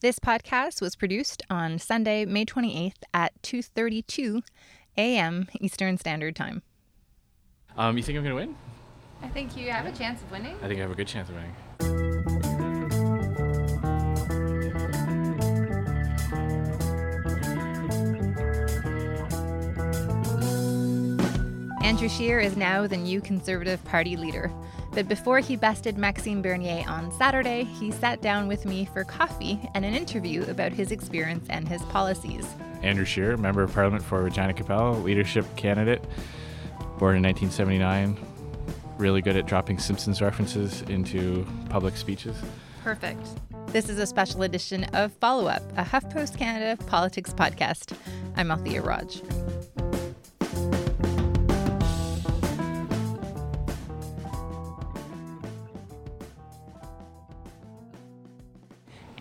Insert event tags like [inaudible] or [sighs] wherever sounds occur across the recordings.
This podcast was produced on Sunday, May 28th at 2:32 a.m. Eastern Standard Time. Um, you think I'm gonna win? I think you have a chance of winning. I think I have a good chance of winning. Andrew Scheer is now the new Conservative Party leader. But before he bested Maxime Bernier on Saturday, he sat down with me for coffee and an interview about his experience and his policies. Andrew Scheer, Member of Parliament for Regina Qu'Appelle, leadership candidate, born in 1979. Really good at dropping Simpsons references into public speeches. Perfect. This is a special edition of Follow Up, a HuffPost Canada politics podcast. I'm Althia Raj.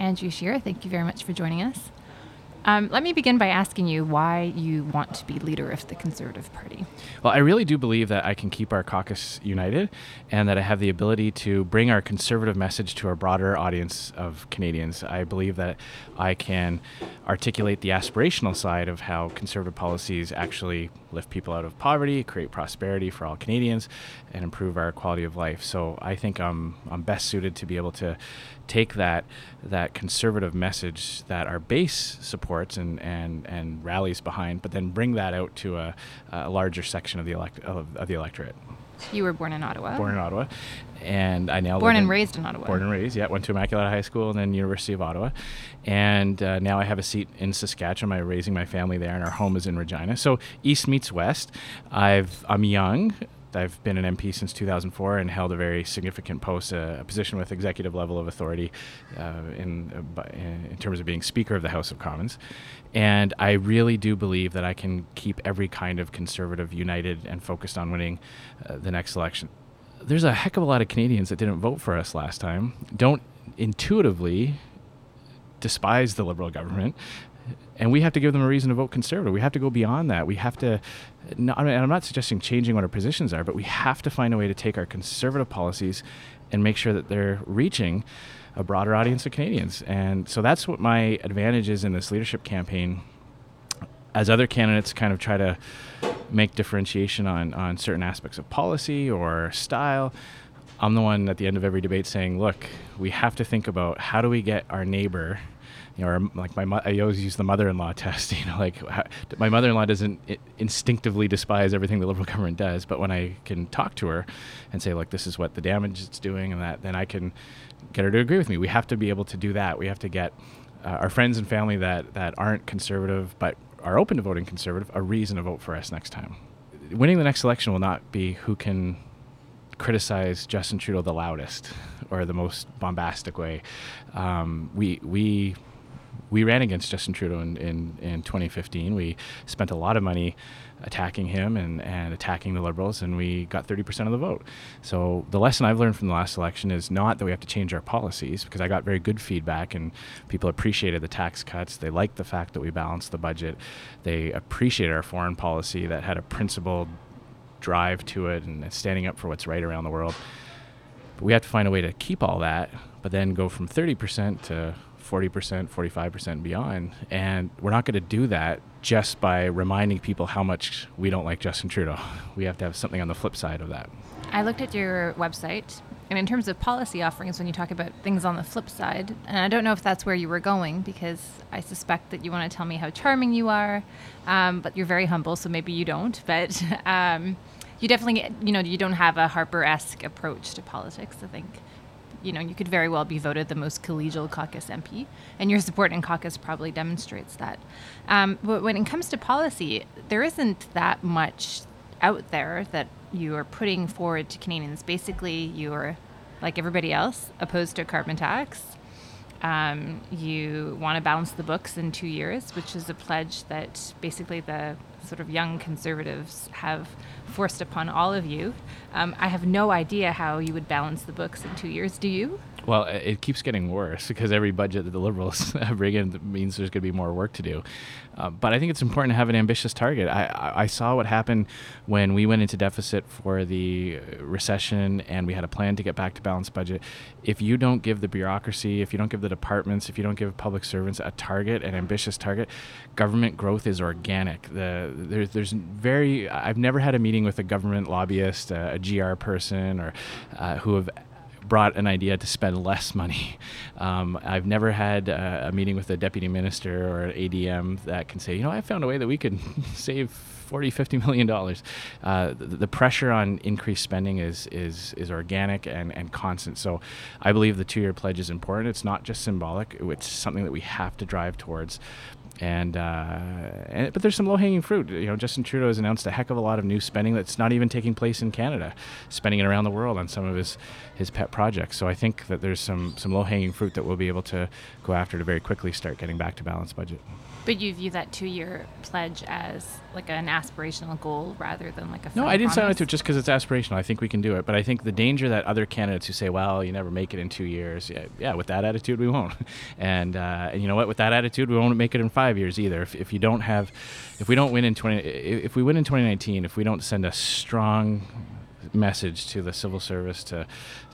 Andrew Scheer, thank you very much for joining us. Um, let me begin by asking you why you want to be leader of the Conservative Party. Well, I really do believe that I can keep our caucus united and that I have the ability to bring our conservative message to a broader audience of Canadians. I believe that I can articulate the aspirational side of how conservative policies actually lift people out of poverty, create prosperity for all Canadians, and improve our quality of life. So I think I'm, I'm best suited to be able to take that that conservative message that our base supports and, and, and rallies behind, but then bring that out to a, a larger section of the elect of, of the electorate. You were born in Ottawa. Born in Ottawa, and I now Born and in- raised in Ottawa. Born and raised, yeah. Went to Immaculata High School and then University of Ottawa, and uh, now I have a seat in Saskatchewan. I'm raising my family there, and our home is in Regina. So east meets west. I've I'm young. I've been an MP since 2004 and held a very significant post, uh, a position with executive level of authority uh, in, uh, in terms of being Speaker of the House of Commons. And I really do believe that I can keep every kind of conservative united and focused on winning uh, the next election there's a heck of a lot of Canadians that didn't vote for us last time. Don't intuitively despise the Liberal government. And we have to give them a reason to vote Conservative. We have to go beyond that. We have to, no, I mean, and I'm not suggesting changing what our positions are, but we have to find a way to take our conservative policies and make sure that they're reaching a broader audience of Canadians. And so that's what my advantage is in this leadership campaign as other candidates kind of try to make differentiation on, on certain aspects of policy or style, I'm the one at the end of every debate saying, look, we have to think about how do we get our neighbor, you know, our, like my, I always use the mother-in-law [laughs] test, you know, like how, my mother-in-law doesn't instinctively despise everything the Liberal government does, but when I can talk to her and say, look, this is what the damage it's doing and that, then I can get her to agree with me. We have to be able to do that. We have to get uh, our friends and family that, that aren't conservative but are open to voting conservative a reason to vote for us next time. Winning the next election will not be who can criticize Justin Trudeau the loudest or the most bombastic way. Um, we we we ran against Justin Trudeau in, in, in 2015. We spent a lot of money attacking him and, and attacking the Liberals, and we got 30% of the vote. So the lesson I've learned from the last election is not that we have to change our policies, because I got very good feedback, and people appreciated the tax cuts. They liked the fact that we balanced the budget. They appreciated our foreign policy that had a principled drive to it and standing up for what's right around the world. But we have to find a way to keep all that, but then go from 30% to 40%, 45% beyond. And we're not going to do that just by reminding people how much we don't like Justin Trudeau. [laughs] We have to have something on the flip side of that. I looked at your website, and in terms of policy offerings, when you talk about things on the flip side, and I don't know if that's where you were going because I suspect that you want to tell me how charming you are, um, but you're very humble, so maybe you don't. [laughs] But um, you definitely, you know, you don't have a Harper-esque approach to politics. I think, you know, you could very well be voted the most collegial caucus MP, and your support in caucus probably demonstrates that. Um, but when it comes to policy, there isn't that much out there that you are putting forward to Canadians. Basically, you are, like everybody else, opposed to a carbon tax. Um, you want to balance the books in two years, which is a pledge that basically the sort of young conservatives have forced upon all of you. Um, I have no idea how you would balance the books in two years. Do you? Well, it keeps getting worse because every budget that the Liberals [laughs] bring in means there's going to be more work to do. Uh, but I think it's important to have an ambitious target. I, I saw what happened when we went into deficit for the recession and we had a plan to get back to balanced budget. If you don't give the bureaucracy, if you don't give the departments, if you don't give public servants a target, an ambitious target, government growth is organic. The, there's, there's very, I've never had a meeting with a government lobbyist, a, a GR person, or uh, who have brought an idea to spend less money. [laughs] Um, I've never had a, a, meeting with a deputy minister or an ADM that can say, you know, I found a way that we could [laughs] save 40, 50 million dollars. Uh, the, the, pressure on increased spending is is is organic and, and constant. So I believe the two year pledge is important. It's not just symbolic, it's something that we have to drive towards and, uh, and, but there's some low-hanging fruit. You know, Justin Trudeau has announced a heck of a lot of new spending that's not even taking place in Canada, spending it around the world on some of his his pet projects. So I think that there's some some low-hanging fruit that we'll be able to go after to very quickly start getting back to balanced budget. But you view that two-year pledge as like an aspirational goal rather than like a no. I didn't promise? sign up to it just because it's aspirational. I think we can do it, but I think the danger that other candidates who say, "Well, you never make it in two years," yeah, yeah with that attitude, we won't. [laughs] and uh, and you know what? With that attitude, we won't make it in five years either. If, if you don't have, if we don't win in twenty, if we win in 2019, if we don't send a strong message to the civil service to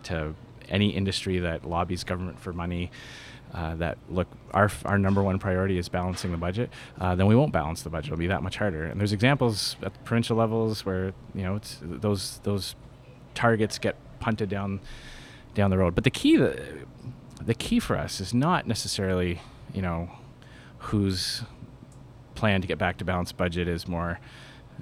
to any industry that lobbies government for money uh, that look our our number one priority is balancing the budget, uh, then we won't balance the budget. It'll be that much harder. And there's examples at the provincial levels where you know those those targets get punted down down the road. But the key the, the key for us is not necessarily you know whose plan to get back to balanced budget is more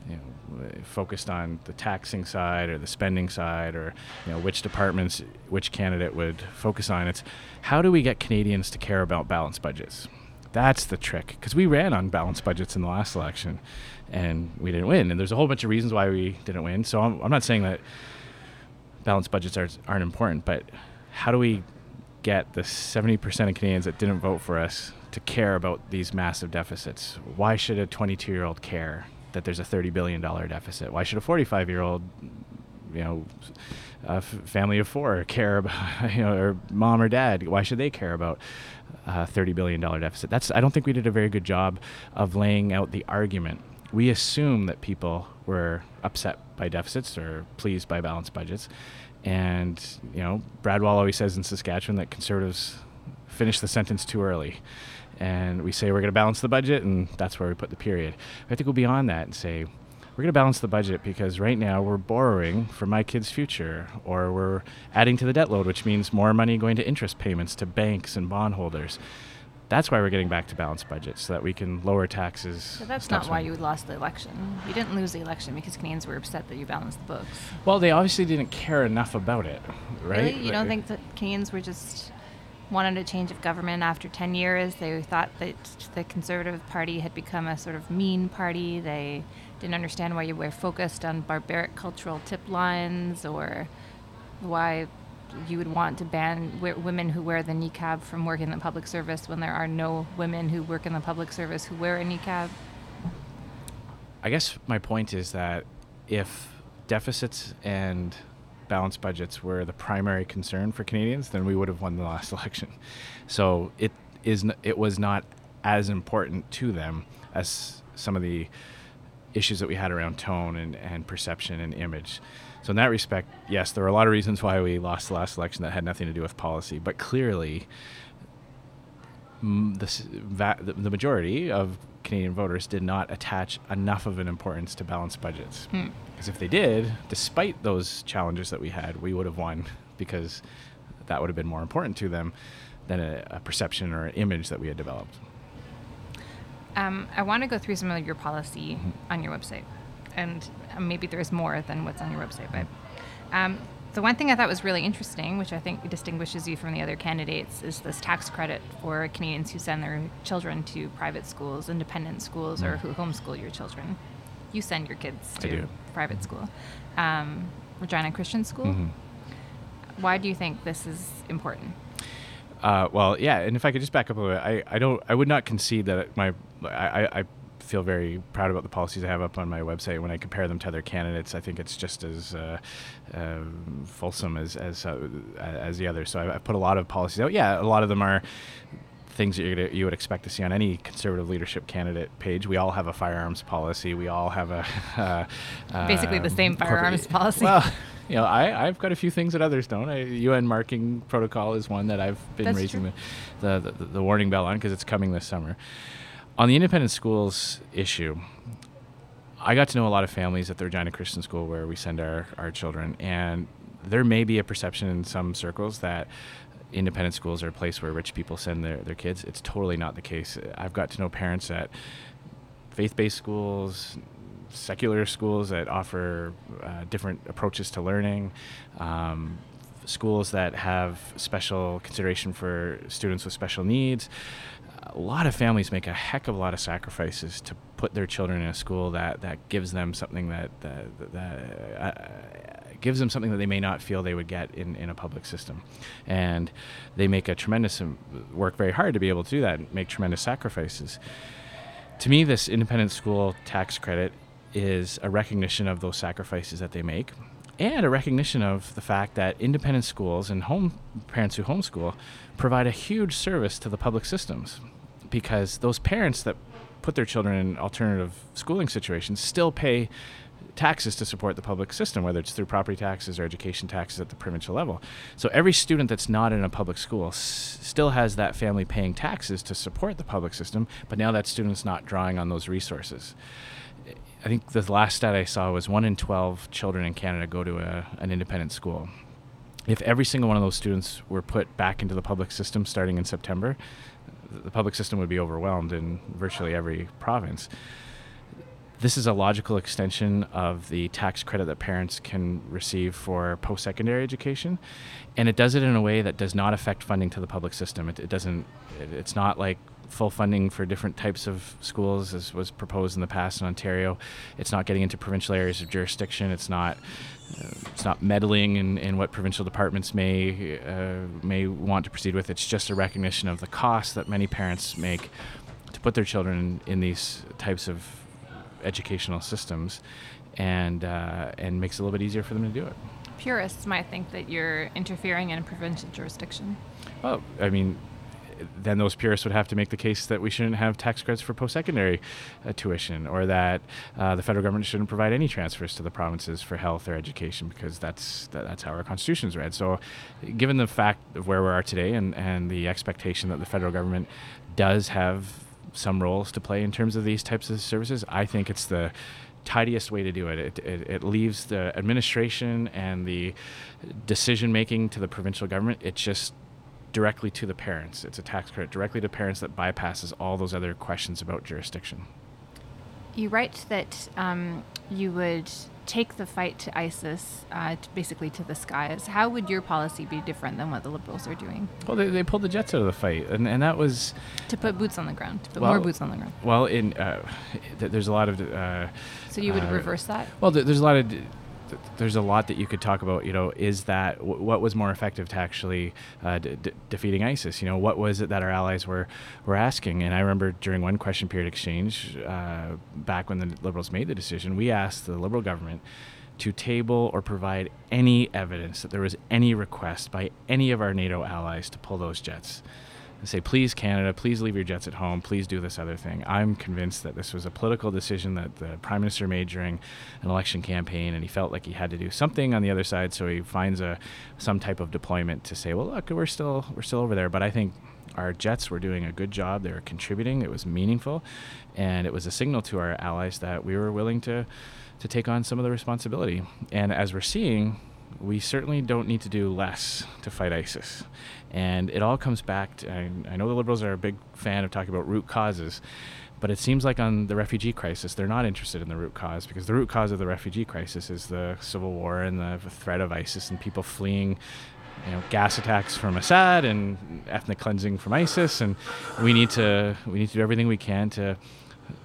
you know, focused on the taxing side or the spending side or you know which departments which candidate would focus on. It's how do we get Canadians to care about balanced budgets? That's the trick because we ran on balanced budgets in the last election and we didn't win. And there's a whole bunch of reasons why we didn't win. So I'm, I'm not saying that balanced budgets are, aren't important but how do we get the 70% of Canadians that didn't vote for us to care about these massive deficits why should a 22 year old care that there's a $30 billion deficit. Why should a 45 year old, you know, a f- family of four care about, [laughs] you know, or mom or dad, why should they care about a $30 billion deficit? That's, I don't think we did a very good job of laying out the argument. We assume that people were upset by deficits or pleased by balanced budgets. And, you know, Brad Wall always says in Saskatchewan that conservatives finish the sentence too early and we say we're going to balance the budget, and that's where we put the period. I think we'll beyond that and say we're going to balance the budget because right now we're borrowing for my kid's future, or we're adding to the debt load, which means more money going to interest payments to banks and bondholders. That's why we're getting back to balanced budget, so that we can lower taxes. But that's not why you lost the election. You didn't lose the election because Canadians were upset that you balanced the books. Well, they obviously didn't care enough about it, right? Really? You don't think that Canadians were just wanted a change of government after 10 years. They thought that the Conservative Party had become a sort of mean party. They didn't understand why you were focused on barbaric cultural tip lines or why you would want to ban w- women who wear the niqab from working in the public service when there are no women who work in the public service who wear a niqab. I guess my point is that if deficits and balanced budgets were the primary concern for Canadians, then we would have won the last [laughs] election. So it is it was not as important to them as some of the issues that we had around tone and, and perception and image. So in that respect, yes, there were a lot of reasons why we lost the last election that had nothing to do with policy, but clearly the, the majority of Canadian voters did not attach enough of an importance to balanced budgets. Hmm. Because if they did, despite those challenges that we had, we would have won because that would have been more important to them than a, a perception or an image that we had developed. Um, I want to go through some of your policy mm-hmm. on your website, and maybe there's more than what's on your website, but. Um, the one thing I thought was really interesting, which I think distinguishes you from the other candidates, is this tax credit for Canadians who send their children to private schools, independent schools, mm. or who homeschool your children. You send your kids to private school. Um, Regina Christian School. Mm-hmm. Why do you think this is important? Uh, well, yeah, and if I could just back up a little bit, I, I don't, I would not concede that my, I, I feel very proud about the policies I have up on my website. When I compare them to other candidates, I think it's just as uh, uh, fulsome as as uh, as the others. So I, I put a lot of policies out. Yeah, a lot of them are things that gonna, you would expect to see on any conservative leadership candidate page. We all have a firearms policy. We all have a [laughs] uh, basically the same firearms [laughs] policy. Well, you know, I, I've got a few things that others don't. I, UN marking protocol is one that I've been That's raising the, the, the, the warning bell on because it's coming this summer. On the independent schools issue, I got to know a lot of families at the Regina Christian School where we send our, our children, and there may be a perception in some circles that independent schools are a place where rich people send their, their kids. It's totally not the case. I've got to know parents at faith based schools, secular schools that offer uh, different approaches to learning, um, schools that have special consideration for students with special needs. A lot of families make a heck of a lot of sacrifices to put their children in a school that, that gives them something that, that, that uh, gives them something that they may not feel they would get in, in a public system. And they make a tremendous, um, work very hard to be able to do that and make tremendous sacrifices. To me, this independent school tax credit is a recognition of those sacrifices that they make and a recognition of the fact that independent schools and home parents who homeschool provide a huge service to the public systems because those parents that put their children in alternative schooling situations still pay taxes to support the public system, whether it's through property taxes or education taxes at the provincial level. So every student that's not in a public school s- still has that family paying taxes to support the public system, but now that student's not drawing on those resources. I think the last stat I saw was one in 12 children in Canada go to a, an independent school. If every single one of those students were put back into the public system starting in September, the public system would be overwhelmed in virtually every province this is a logical extension of the tax credit that parents can receive for post secondary education. And it does it in a way that does not affect funding to the public system. It, it doesn't, it, it's not like full funding for different types of schools as was proposed in the past in Ontario. It's not getting into provincial areas of jurisdiction. It's not uh, it's not meddling in, in what provincial departments may uh, may want to proceed with. It's just a recognition of the cost that many parents make to put their children in, in these types of educational systems, and uh, and makes it a little bit easier for them to do it. Purists might think that you're interfering in a provincial jurisdiction. Well, I mean, then those purists would have to make the case that we shouldn't have tax credits for post-secondary uh, tuition, or that uh, the federal government shouldn't provide any transfers to the provinces for health or education, because that's that, that's how our constitution is read. So, given the fact of where we are today, and and the expectation that the federal government does have some roles to play in terms of these types of services. I think it's the tidiest way to do it. It, it, it leaves the administration and the decision making to the provincial government. It's just directly to the parents. It's a tax credit directly to parents that bypasses all those other questions about jurisdiction. You write that um, you would take the fight to ISIS uh, to basically to the skies. How would your policy be different than what the Liberals are doing? Well, they, they pulled the Jets out of the fight, and, and that was to put boots on the ground, to put well, more boots on the ground. Well, in uh, th- there's a lot of. Uh, so you would uh, reverse that? Well, th- there's a lot of there's a lot that you could talk about. You know, is that w- what was more effective to actually uh, d- d- defeating ISIS? You know, what was it that our allies were were asking? And I remember during one question period exchange uh, back when the Liberals made the decision, we asked the Liberal government to table or provide any evidence that there was any request by any of our NATO allies to pull those jets and say, please, Canada, please leave your jets at home, please do this other thing. I'm convinced that this was a political decision that the Prime Minister made during an election campaign, and he felt like he had to do something on the other side, so he finds a some type of deployment to say, well, look, we're still we're still over there. But I think our jets were doing a good job. They were contributing. It was meaningful, and it was a signal to our allies that we were willing to to take on some of the responsibility. And as we're seeing, we certainly don't need to do less to fight ISIS. And it all comes back to, I, I know the Liberals are a big fan of talking about root causes, but it seems like on the refugee crisis, they're not interested in the root cause because the root cause of the refugee crisis is the civil war and the threat of ISIS and people fleeing you know, gas attacks from Assad and ethnic cleansing from ISIS, and we need to we need to do everything we can to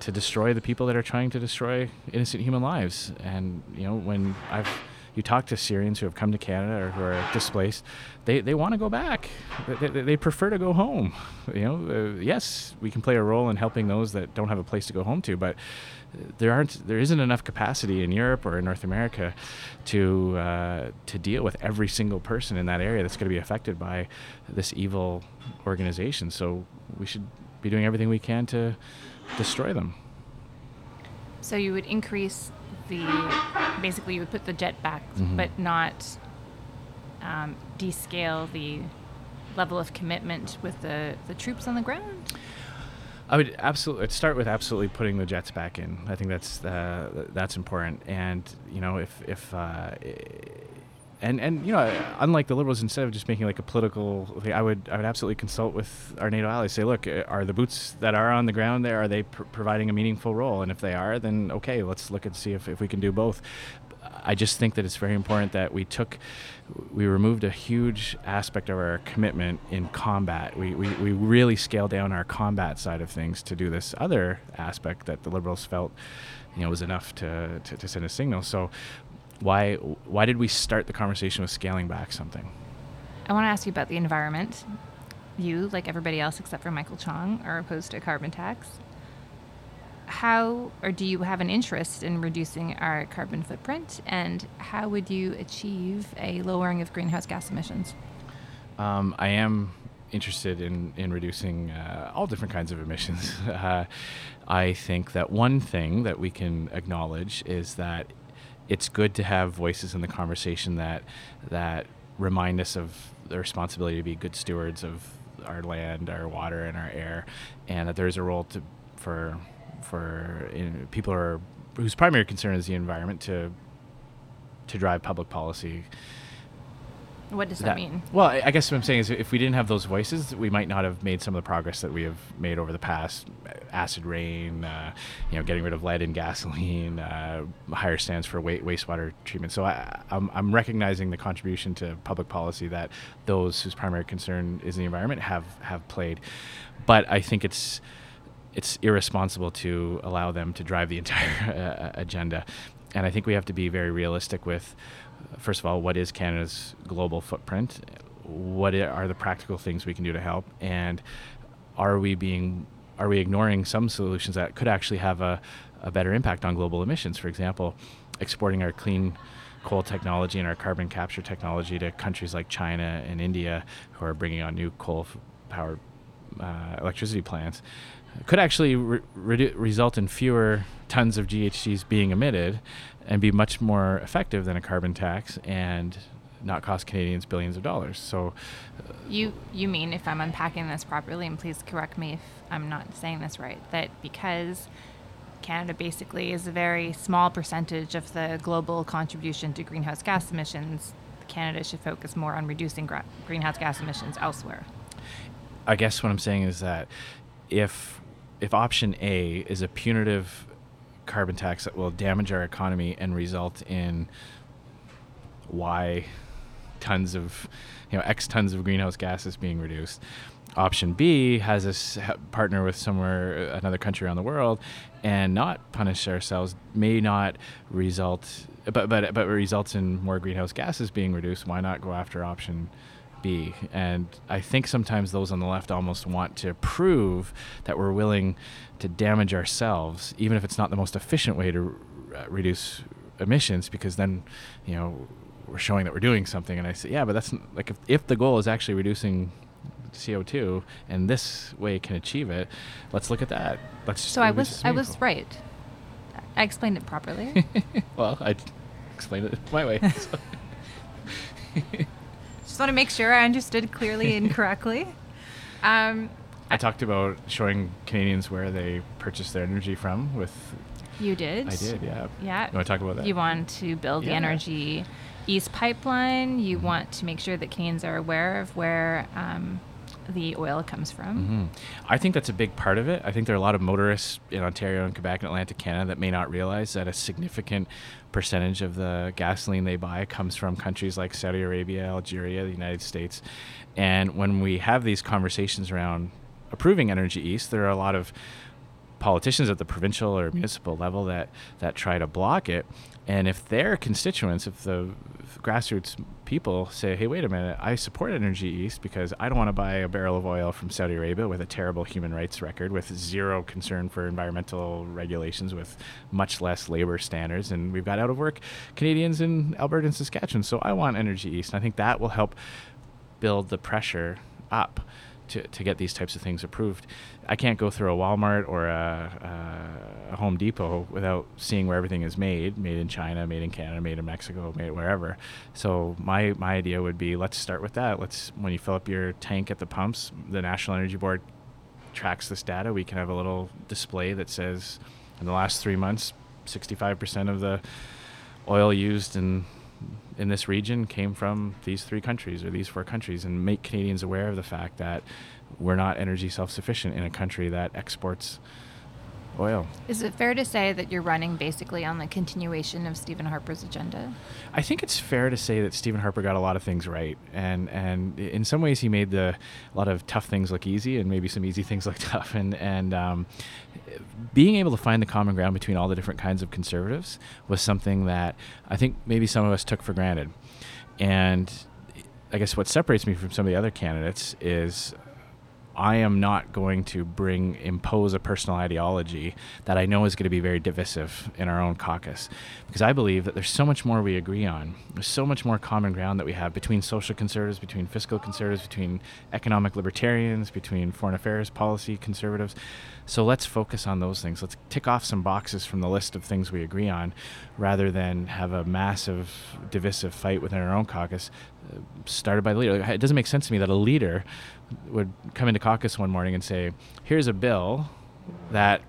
to destroy the people that are trying to destroy innocent human lives. And you know, when I've you talk to Syrians who have come to Canada or who are displaced, they, they want to go back. They, they, they, prefer to go home. You know, uh, yes, we can play a role in helping those that don't have a place to go home to, but there aren't there isn't enough capacity in Europe or in North America to uh, to deal with every single person in that area that's going to be affected by this evil organization. So we should be doing everything we can to destroy them. So you would increase the basically you would put the jet back, mm-hmm. but not um, descale the level of commitment with the, the troops on the ground. I would absolutely start with absolutely putting the jets back in. I think that's uh, that's important. And you know, if if uh, and and you know, unlike the liberals, instead of just making like a political thing, I would I would absolutely consult with our NATO allies. Say, look, uh, are the boots that are on the ground there are they pr- providing a meaningful role? And if they are, then okay, let's look and see if if we can do both. I just think that it's very important that we took, we removed a huge aspect of our commitment in combat. We, we, we really scaled down our combat side of things to do this other aspect that the Liberals felt, you know, was enough to, to, to send a signal. So why, why did we start the conversation with scaling back something? I want to ask you about the environment. You, like everybody else except for Michael Chong, are opposed to a carbon tax how or do you have an interest in reducing our carbon footprint and how would you achieve a lowering of greenhouse gas emissions? Um, I am interested in, in reducing uh, all different kinds of emissions. [laughs] Uh, I think that one thing that we can acknowledge is that it's good to have voices in the conversation that that remind us of the responsibility to be good stewards of our land, our water, and our air, and that there's a role to for for you know, people are whose primary concern is the environment to to drive public policy. What does that, that mean? Well, I, guess what I'm saying is if we didn't have those voices, we might not have made some of the progress that we have made over the past. Acid rain, uh, you know, getting rid of lead in gasoline, uh, higher stands for wa- wastewater treatment. So I, I'm, I'm recognizing the contribution to public policy that those whose primary concern is the environment have have played, but I think it's it's irresponsible to allow them to drive the entire [laughs] uh, agenda. And I think we have to be very realistic with, first of all, what is Canada's global footprint? What are the practical things we can do to help? And are we being are we ignoring some solutions that could actually have a, a better impact on global emissions? For example, exporting our clean coal technology and our carbon capture technology to countries like China and India who are bringing on new coal powered uh, electricity plants could actually re- re- result in fewer tons of GHGs being emitted and be much more effective than a carbon tax and not cost Canadians billions of dollars. So uh, you you mean if I'm unpacking this properly and please correct me if I'm not saying this right that because Canada basically is a very small percentage of the global contribution to greenhouse gas emissions, Canada should focus more on reducing gra- greenhouse gas emissions elsewhere. I guess what I'm saying is that if if option A is a punitive carbon tax that will damage our economy and result in Y tons of, you know, X tons of greenhouse gases being reduced. Option B has us partner with somewhere, uh, another country around the world, and not punish ourselves. May not result, but but but results in more greenhouse gases being reduced. Why not go after option be. And I think sometimes those on the left almost want to prove that we're willing to damage ourselves, even if it's not the most efficient way to uh, reduce emissions, because then, you know, we're showing that we're doing something. And I say, yeah, but that's like if, if the goal is actually reducing CO2 and this way can achieve it, let's look at that. Let's so I was I was right. I explained it properly. [laughs] well, I explained it my way. [laughs] Just want to make sure I understood clearly and [laughs] correctly. Um, I talked about showing Canadians where they purchase their energy from with. You did. I did, yeah. Yeah. You want to talk about that? You want to build yeah. the energy east pipeline. You mm-hmm. want to make sure that Canadians are aware of where um, the oil comes from. Mm-hmm. I think that's a big part of it. I think there are a lot of motorists in Ontario and Quebec and Atlantic Canada that may not realize that a significant percentage of the gasoline they buy comes from countries like Saudi Arabia, Algeria, the United States. And when we have these conversations around approving Energy East, there are a lot of politicians at the provincial or municipal level that that try to block it. And if their constituents, if the grassroots people say, hey, wait a minute, I support Energy East because I don't want to buy a barrel of oil from Saudi Arabia with a terrible human rights record, with zero concern for environmental regulations, with much less labor standards. And we've got out of work Canadians in Alberta and Saskatchewan. So I want Energy East. And I think that will help build the pressure up to, to get these types of things approved. I can't go through a Walmart or a, a, Home Depot without seeing where everything is made, made in China, made in Canada, made in Mexico, made wherever. So my, my idea would be let's start with that. Let's when you fill up your tank at the pumps, the National Energy Board tracks this data. We can have a little display that says in the last three months, 65% of the oil used in in this region came from these three countries or these four countries and make Canadians aware of the fact that we're not energy self sufficient in a country that exports oil. Is it fair to say that you're running basically on the continuation of Stephen Harper's agenda? I think it's fair to say that Stephen Harper got a lot of things right, and and in some ways he made the a lot of tough things look easy, and maybe some easy [laughs] things look tough. And and um, being able to find the common ground between all the different kinds of conservatives was something that I think maybe some of us took for granted. And I guess what separates me from some of the other candidates is I am not going to bring impose a personal ideology that I know is going to be very divisive in our own caucus because I believe that there's so much more we agree on. There's so much more common ground that we have between social conservatives, between fiscal conservatives, between economic libertarians, between foreign affairs policy conservatives. So let's focus on those things. Let's tick off some boxes from the list of things we agree on rather than have a massive divisive fight within our own caucus started by the leader. It doesn't make sense to me that a leader would come into caucus one morning and say, "Here's a bill that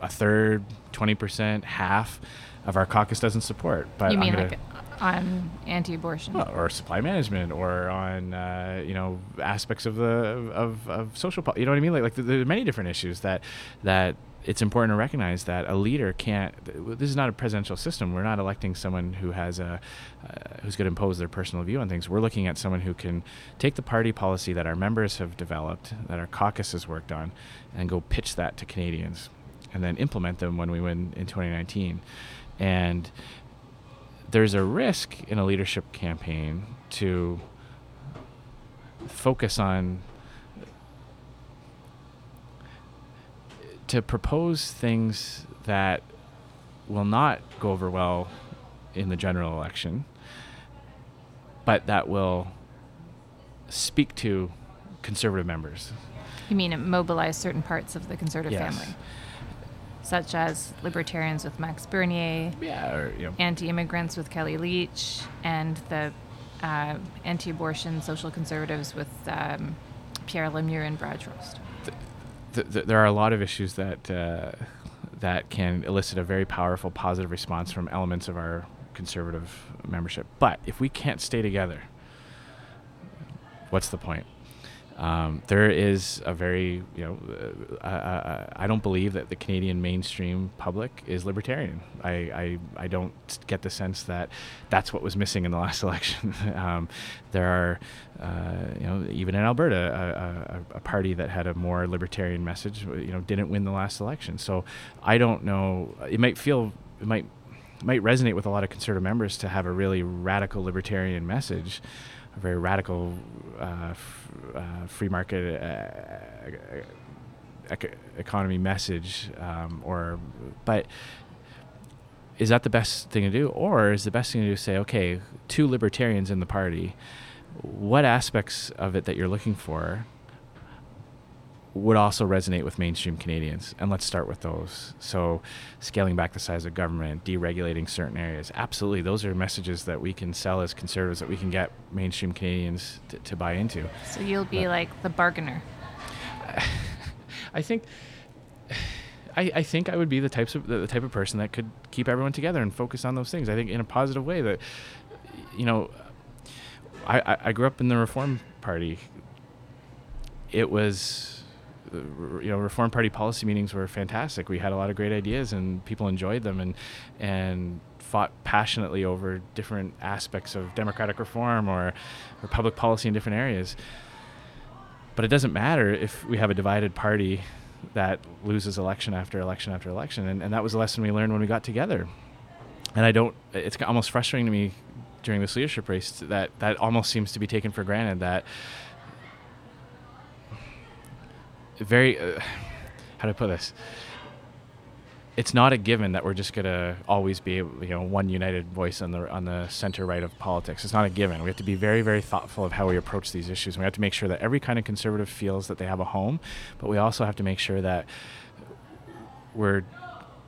a third, twenty percent, half of our caucus doesn't support." But you mean like on anti-abortion well, or supply management or on uh, you know aspects of the of, of social po- you know what I mean like like there are many different issues that that it's important to recognize that a leader can't. This is not a presidential system. We're not electing someone who has a uh, who's going to impose their personal view on things. We're looking at someone who can take the party policy that our members have developed, that our caucus has worked on, and go pitch that to Canadians, and then implement them when we win in 2019. And there's a risk in a leadership campaign to focus on to propose things that will not go over well in the general election, but that will speak to conservative members. You mean it mobilize certain parts of the conservative yes. family? Such as libertarians with Max Bernier, yeah, or, you know. anti-immigrants with Kellie Leitch, and the uh, anti-abortion social conservatives with um, Pierre Lemieux and Brad Trost th- th- there are a lot of issues that uh, that can elicit a very powerful positive response from elements of our conservative membership. But if we can't stay together, what's the point? Um, there is a very, you know, uh, uh, uh, I don't believe that the Canadian mainstream public is libertarian. I, I, I don't get the sense that that's what was missing in the last [laughs] election. um, there are, uh, you know, even in Alberta, a, a, a, party that had a more libertarian message, you know, didn't win the last election. So I don't know. It might feel, it might, might resonate with a lot of conservative members to have a really radical libertarian message a very radical uh, f- uh, free market uh, ec- economy message, um, or but is that the best thing to do, or is the best thing to do say, okay, two libertarians in the party, what aspects of it that you're looking for would also resonate with mainstream Canadians. And let's start with those. So, scaling back the size of government, deregulating certain areas. Absolutely, those are messages that we can sell as conservatives that we can get mainstream Canadians to, to buy into. So, you'll be but, like the bargainer. [laughs] I think. [sighs] I, I think I would be the types of the type of person that could keep everyone together and focus on those things. I think in a positive way that, you know, I, I grew up in the Reform Party. It was you know, Reform Party policy meetings were fantastic. We had a lot of great ideas, and people enjoyed them, and and fought passionately over different aspects of democratic reform or, or public policy in different areas. But it doesn't matter if we have a divided party that loses election after election after election. And, and that was a lesson we learned when we got together. And I don't, it's almost frustrating to me during this leadership race that that almost seems to be taken for granted that very, uh, [sighs] how do I put this? it's not a given that we're just gonna always be you know one united voice on the on the center right of politics. It's not a given. We have to be very very thoughtful of how we approach these issues. And we have to make sure that every kind of conservative feels that they have a home, but we also have to make sure that we're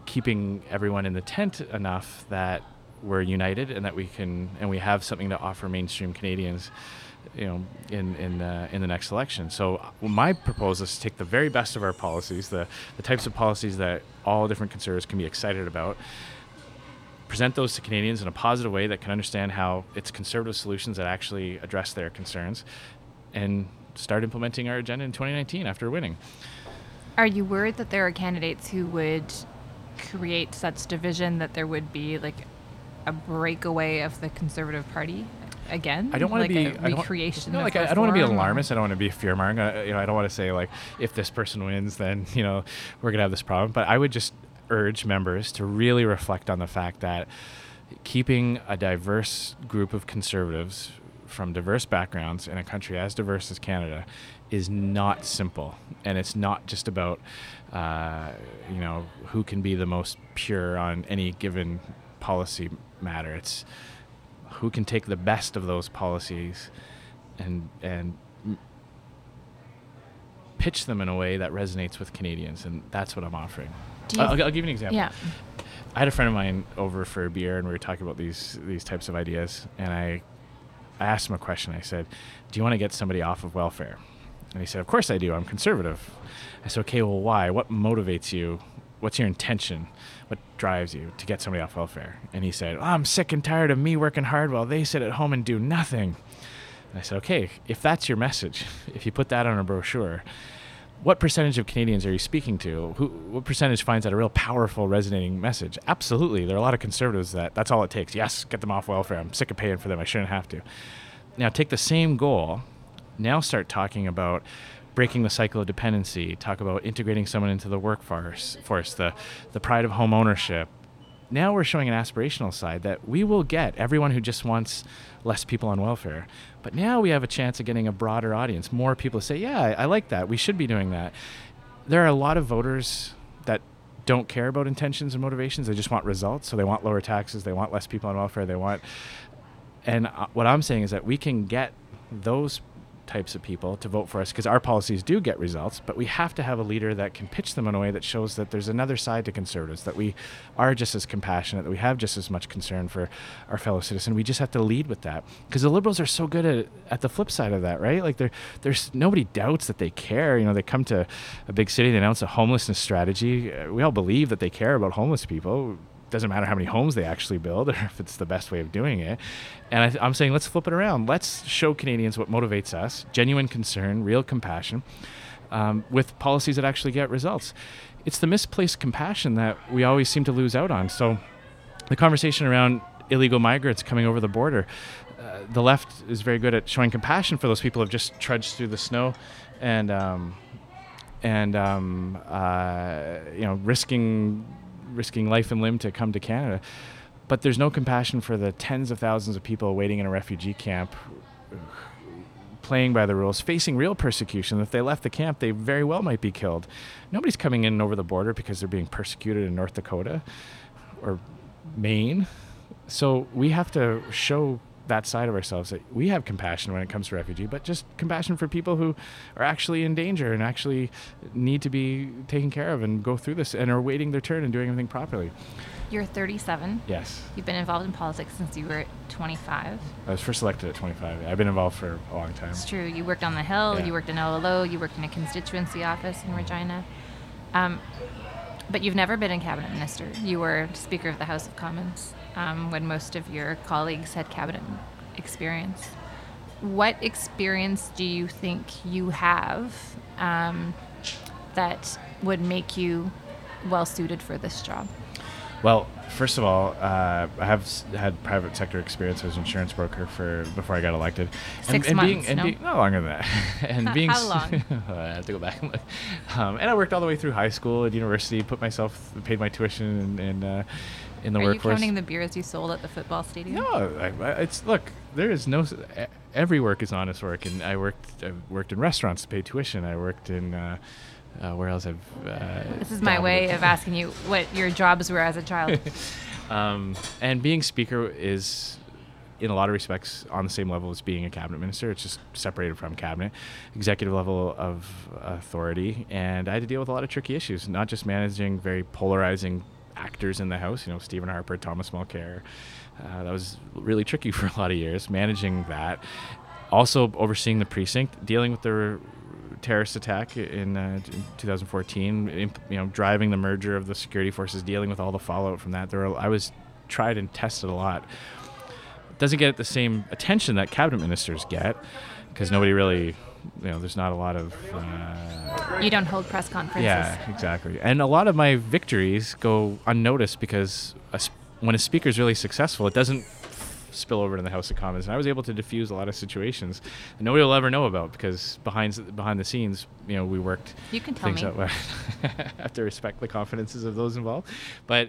keeping everyone in the tent enough that we're united and that we can and we have something to offer mainstream Canadians you know, in in in the next election. So uh, my proposal is to take the very best of our policies, the the types of policies that all different conservatives can be excited about, present those to Canadians in a positive way that can understand how it's conservative solutions that actually address their concerns, and start implementing our agenda in 2019 after winning. Are you worried that there are candidates who would create such division that there would be like a breakaway of the Conservative Party? Again? I don't want like to be a recreation. I don't, no, like I, I don't want to be alarmist. I don't want to be fear mongering. Uh, you know, I don't want to say like if this person wins, then you know we're gonna have this problem. But I would just urge members to really reflect on the fact that keeping a diverse group of conservatives from diverse backgrounds in a country as diverse as Canada is not simple, and it's not just about uh, you know who can be the most pure on any given policy matter. It's who can take the best of those policies and and pitch them in a way that resonates with Canadians, and that's what I'm offering. I'll, I'll, give you an example. Yeah. I had a friend of mine over for a beer, and we were talking about these these types of ideas, and I I asked him a question. I said, "Do you want to get somebody off of welfare?" And he said, "Of course I do. I'm conservative." I said, "Okay, well, why? What motivates you? What's your intention?" what drives you to get somebody off welfare? And he said, oh, I'm sick and tired of me working hard while they sit at home and do nothing. And I said, okay, if that's your message, [laughs] if you put that on a brochure, what percentage of Canadians are you speaking to? Who, what percentage finds that a real powerful, resonating message? Absolutely. There are a lot of conservatives that that's all it takes. Yes, get them off welfare. I'm sick of paying for them. I shouldn't have to. Now, take the same goal, now start talking about breaking the cycle of dependency, talk about integrating someone into the workforce, force, the, the pride of home ownership. Now we're showing an aspirational side that we will get everyone who just wants less people on welfare. But now we have a chance of getting a broader audience, more people say, yeah, I, like that. We should be doing that. There are a lot of voters that don't care about intentions and motivations. They just want results. So they want lower taxes. They want less people on welfare. They want, and uh, what I'm saying is that we can get those types of people to vote for us because our policies do get results, but we have to have a leader that can pitch them in a way that shows that there's another side to conservatives, that we are just as compassionate, that we have just as much concern for our fellow citizen. We just have to lead with that because the liberals are so good at at the flip side of that, right? Like there, there's nobody doubts that they care. You know, they come to a big city, they announce a homelessness strategy. We all believe that they care about homeless people doesn't matter how many homes they actually build [laughs] or if it's the best way of doing it. And I am saying let's flip it around. Let's show Canadians what motivates us genuine concern, real compassion, um, with policies that actually get results. It's the misplaced compassion that we always seem to lose out on. So the conversation around illegal migrants coming over the border. Uh, the left is very good at showing compassion for those people who have just trudged through the snow and um, and um, uh, you know risking risking life and limb to come to Canada. But there's no compassion for the tens of thousands of people waiting in a refugee camp, playing by the rules, facing real persecution. If they left the camp, they very well might be killed. Nobody's coming in over the border because they're being persecuted in North Dakota or Maine. So we have to show that side of ourselves that we have compassion when it comes to refugee, but just compassion for people who are actually in danger and actually need to be taken care of and go through this and are waiting their turn and doing everything properly. You're 37. Yes. You've been involved in politics since you were 25. I was first elected at 25. I've been involved for a long time. It's true. You worked on the Hill, yeah. you worked in LLO, you worked in a constituency office in Regina. Um, but you've never been a cabinet minister. You were Speaker of the House of Commons um, when most of your colleagues had cabinet experience. What experience do you think you have um, that would make you well suited for this job? Well, first of all, uh, I have s- had private sector experience. as an insurance broker for before I got elected. Six and, and Being, months, and no? being, no longer than that. [laughs] and being How long? [laughs] I have to go back and look. Um, and I worked all the way through high school and university. Put myself, paid my tuition and, in, uh, in the Are you workforce. counting the beers you sold at the football stadium? No, I, I, it's look. There is no. Every work is honest work, and I worked. I worked in restaurants to pay tuition. I worked in. Uh, uh, where else? I've. Uh, This is my way of asking you what your jobs were as a child. [laughs] um, and being speaker is, in a lot of respects, on the same level as being a cabinet minister. It's just separated from cabinet, executive level of authority, and I had to deal with a lot of tricky issues, not just managing very polarizing actors in the house. You know, Stephen Harper, Thomas Mulcair. Uh, that was really tricky [laughs] for a lot of years managing that. Also overseeing the precinct, dealing with the terrorist attack in, uh, in 2014, imp- you know, driving the merger of the security forces, dealing with all the fallout from that. There were, I was tried and tested a lot. Doesn't get the same attention that cabinet ministers get because nobody really, you know, there's not a lot of. Uh, you don't hold press conferences. yeah, exactly. And a lot of my victories go unnoticed because a sp- when a speaker is really successful, it doesn't spill over to the House of Commons. And I was able to diffuse a lot of situations that nobody will ever know about because behind behind the scenes, you know, we worked You can tell things me. out. [laughs] I have to respect the confidences of those involved, but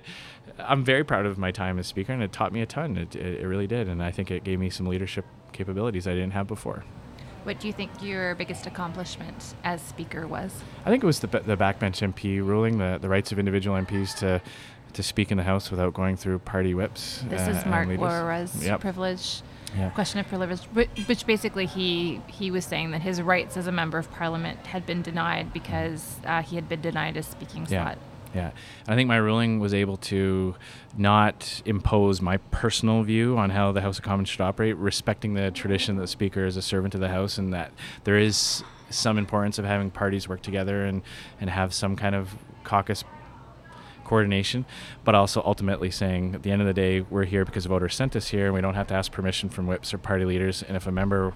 I'm very proud of my time as speaker, and it taught me a ton. It, it, it really did, and I think it gave me some leadership capabilities I didn't have before. What do you think your biggest accomplishment as speaker was? I think it was the, the backbench MP ruling, the, the rights of individual MPs to to speak in the House without going through party whips. This uh, is Mark. Warawa's Yep. privilege. Yeah. Question of privilege, which basically he he was saying that his rights as a member of parliament had been denied because uh, he had been denied a speaking Yeah. slot. Yeah. I think my ruling was able to not impose my personal view on how the House of Commons should operate, respecting the tradition that the Speaker is a servant of the House and that there is some importance of having parties work together and, and have some kind of caucus coordination, but also ultimately saying at the end of the day, we're here because voters sent us here and we don't have to ask permission from whips or party leaders. And if a member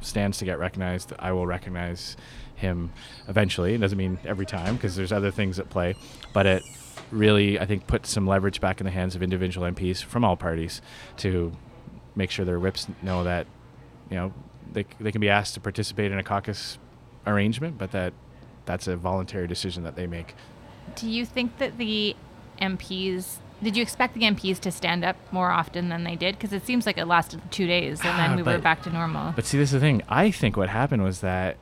stands to get recognized, I will recognize him eventually. It doesn't mean every time because there's other things at play, but it really, I think, put some leverage back in the hands of individual MPs from all parties to make sure their whips know that, you know, they, they can be asked to participate in a caucus arrangement, but that that's a voluntary decision that they make. Do you think that the MPs did you expect the MPs to stand up more often than they did? Because it seems like it lasted two days and then Ah, we were back to normal. But see, this is the thing. I think what happened was that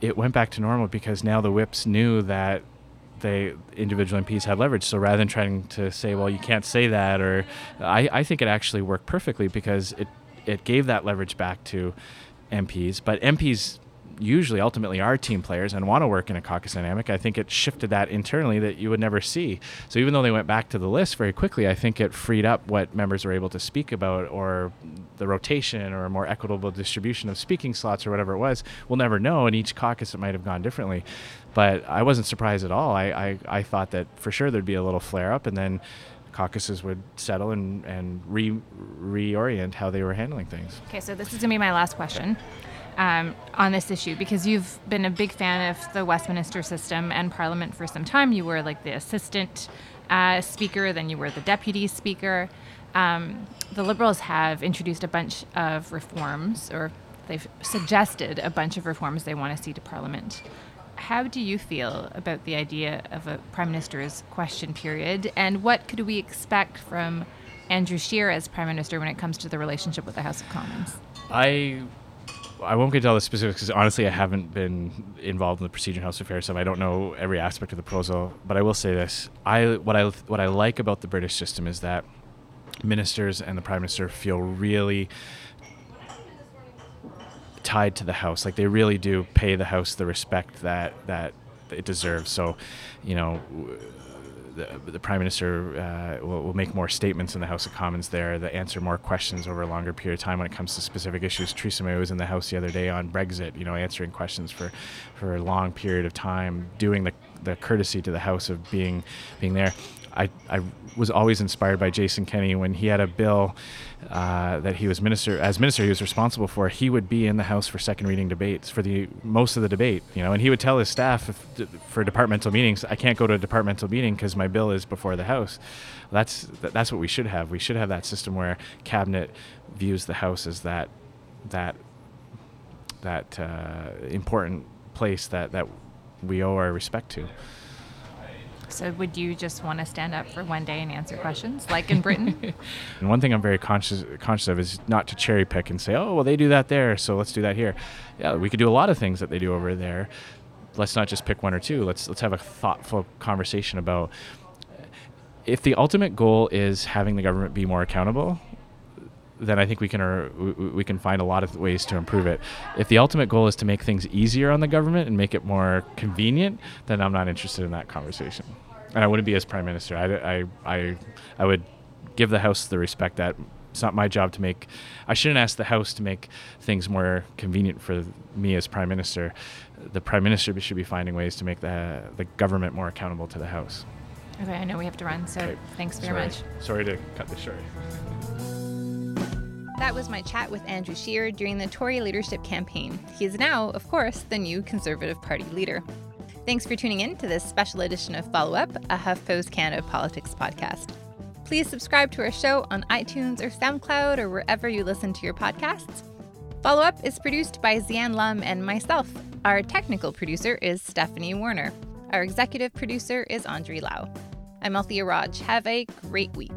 it went back to normal because now the whips knew that they individual MPs had leverage. So rather than trying to say, well, you can't say that, or I, I think it actually worked perfectly because it it gave that leverage back to MPs. But MPs usually ultimately are team players and want to work in a caucus dynamic. I think it shifted that internally that you would never see. So even though they went back to the list very quickly, I think it freed up what members were able to speak about or the rotation or a more equitable distribution of speaking slots or whatever it was. We'll never know. In each caucus, it might have gone differently. But I wasn't surprised at all. I, I, I thought that for sure there'd be a little flare up and then caucuses would settle and, and re, reorient how they were handling things. Okay, so this is going to be my last question um, on this issue because you've been a big fan of the Westminster system and Parliament for some time. You were like the assistant uh, speaker, then you were the deputy speaker. Um, the Liberals have introduced a bunch of reforms, or they've suggested a bunch of reforms they want to see to Parliament. How do you feel about the idea of a Prime Minister's question period, and what could we expect from Andrew Scheer as Prime Minister when it comes to the relationship with the House of Commons? I I won't get into all the specifics because honestly, I haven't been involved in the procedure House Affairs stuff. I don't know every aspect of the proposal, but I will say this: I what I what I like about the British system is that ministers and the prime minister feel really tied to the house. Like they really do pay the house the respect that that it deserves. So, you know. The, the prime minister uh, will, will make more statements in the House of Commons there that answer more questions over a longer period of time when it comes to specific issues. Theresa May was in the House the other day on Brexit, you know, answering questions for, for a long period of time, doing the, the courtesy to the House of being being there. I, I was always inspired by Jason Kenney when he had a bill uh, that he was minister as minister he was responsible for. He would be in the House for second reading debates for the most of the debate, you know, and he would tell his staff if, for departmental meetings, I can't go to a departmental meeting because my bill is before the House. That's that's what we should have. We should have that system where cabinet views the House as that that that uh, important place that that we owe our respect to. So, would you just want to stand up for one day and answer questions, like in Britain? [laughs] and one thing I'm very conscious conscious of is not to cherry pick and say, "Oh, well, they do that there, so let's do that here." Yeah, we could do a lot of things that they do over there. Let's not just pick one or two. Let's let's have a thoughtful conversation about if the ultimate goal is having the government be more accountable then I think we can uh, we can find a lot of ways to improve it. If the ultimate goal is to make things easier on the government and make it more convenient, then I'm not interested in that conversation. And I wouldn't be as prime minister. I, I, I, I would give the House the respect that it's not my job to make. I shouldn't ask the House to make things more convenient for me as prime minister. The prime minister should be finding ways to make the the government more accountable to the House. Okay, I know we have to run, so okay. thanks very Sorry. much. Sorry to cut this short. That was my chat with Andrew Scheer during the Tory leadership campaign. He is now, of course, the new Conservative Party leader. Thanks for tuning in to this special edition of Follow Up, a HuffPost Canada politics podcast. Please subscribe to our show on iTunes or SoundCloud or wherever you listen to your podcasts. Follow Up is produced by Zi-Ann Lum and myself. Our technical producer is Stephanie Warner. Our executive producer is Andree Lau. I'm Althia Raj. Have a great week.